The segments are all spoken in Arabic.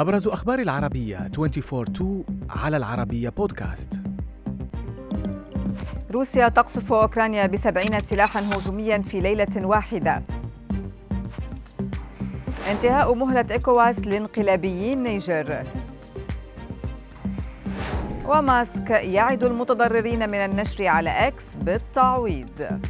أبرز أخبار العربية 24 على العربية بودكاست. روسيا تقصف أوكرانيا بسبعين سلاحا هجوميا في ليلة واحدة. انتهاء مهلة إيكواس لانقلابيين نيجر. وماسك يعد المتضررين من النشر على إكس بالتعويض.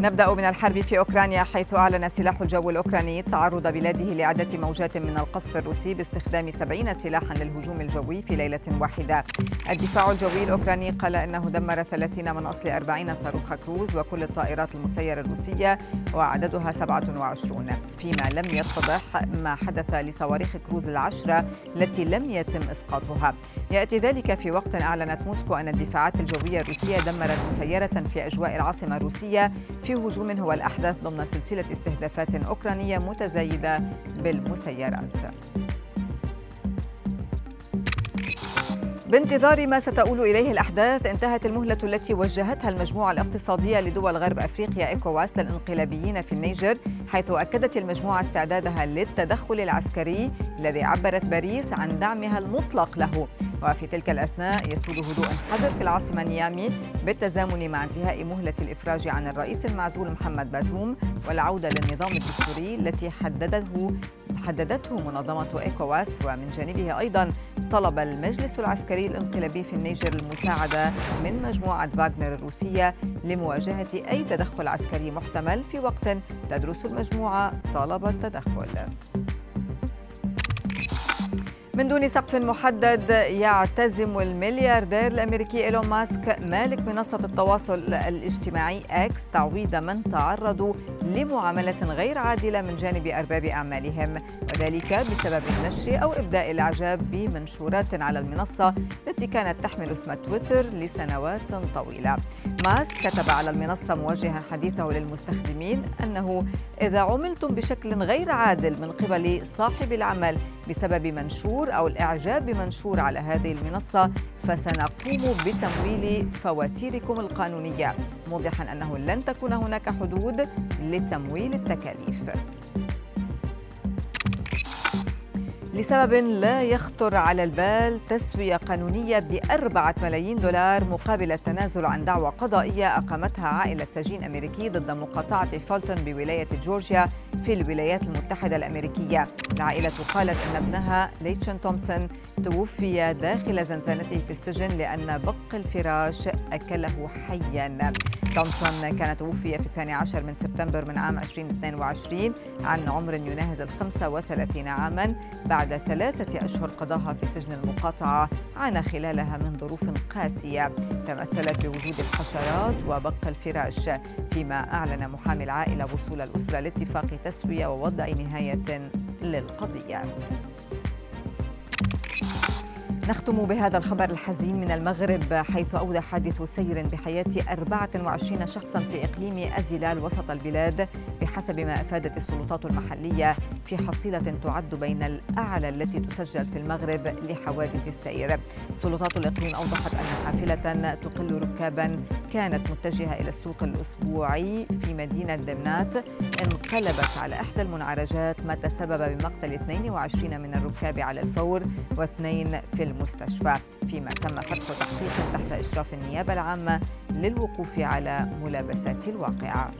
نبدأ من الحرب في أوكرانيا حيث أعلن سلاح الجو الأوكراني تعرض بلاده لعدة موجات من القصف الروسي باستخدام 70 سلاحا للهجوم الجوي في ليلة واحدة. الدفاع الجوي الأوكراني قال أنه دمر 30 من أصل 40 صاروخ كروز وكل الطائرات المسيرة الروسية وعددها 27 فيما لم يتضح ما حدث لصواريخ كروز العشرة التي لم يتم إسقاطها. يأتي ذلك في وقت أعلنت موسكو أن الدفاعات الجوية الروسية دمرت مسيرة في أجواء العاصمة الروسية في هجوم هو الأحدث ضمن سلسلة استهدافات أوكرانية متزايدة بالمسيرات. بانتظار ما ستؤول إليه الأحداث انتهت المهلة التي وجهتها المجموعة الاقتصادية لدول غرب أفريقيا إيكواس للانقلابيين في النيجر حيث أكدت المجموعة استعدادها للتدخل العسكري الذي عبرت باريس عن دعمها المطلق له. وفي تلك الأثناء يسود هدوء حذر في العاصمة نيامي بالتزامن مع انتهاء مهلة الإفراج عن الرئيس المعزول محمد بازوم والعودة للنظام الدستوري التي حدده حددته منظمة إيكواس ومن جانبه أيضا طلب المجلس العسكري الانقلابي في النيجر المساعدة من مجموعة فاغنر الروسية لمواجهة أي تدخل عسكري محتمل في وقت تدرس المجموعة طلب التدخل. من دون سقف محدد يعتزم الملياردير الأمريكي إيلون ماسك مالك منصة التواصل الاجتماعي إكس تعويض من تعرضوا لمعاملة غير عادلة من جانب أرباب أعمالهم وذلك بسبب النشر أو إبداء الإعجاب بمنشورات على المنصة التي كانت تحمل اسم تويتر لسنوات طويلة. ماسك كتب على المنصة موجها حديثه للمستخدمين أنه إذا عملتم بشكل غير عادل من قبل صاحب العمل بسبب منشور أو الإعجاب بمنشور على هذه المنصة فسنقوم بتمويل فواتيركم القانونية. موضحا أنه لن تكون هناك حدود لتمويل التكاليف. لسبب لا يخطر على البال تسوية قانونية بأربعة ملايين دولار مقابل التنازل عن دعوى قضائية أقامتها عائلة سجين أمريكي ضد مقاطعة فولتون بولاية جورجيا في الولايات المتحدة الأمريكية. العائلة قالت أن ابنها ليتشن تومسون توفي داخل زنزانته في السجن لأن بق الفراش أكله حيا. تومسون كان توفي في الثاني عشر من سبتمبر من عام 2022 عن عمر يناهز ال 35 عاما بعد ثلاثة أشهر قضاها في سجن المقاطعة عانى خلالها من ظروف قاسية. تمثلت بوجود الحشرات وبق الفراش فيما أعلن محامي العائلة وصول الأسرة لاتفاق تسوية ووضع نهاية للقضية. نختم بهذا الخبر الحزين من المغرب حيث أودى حادث سير بحياة 24 شخصا في إقليم أزيلال وسط البلاد بحسب ما أفادت السلطات المحلية في حصيلة تعد بين الأعلى التي تسجل في المغرب لحوادث السير. سلطات الإقليم أوضحت أن حافلة تقل ركابا كانت متجهة إلى السوق الأسبوعي في مدينة دمنات. انقلبت على إحدى المنعرجات ما تسبب بمقتل 22 من الركاب على الفور واثنين في المستشفى. فيما تم فتح تحقيق تحت إشراف النيابة العامة للوقوف على ملابسات الواقعة.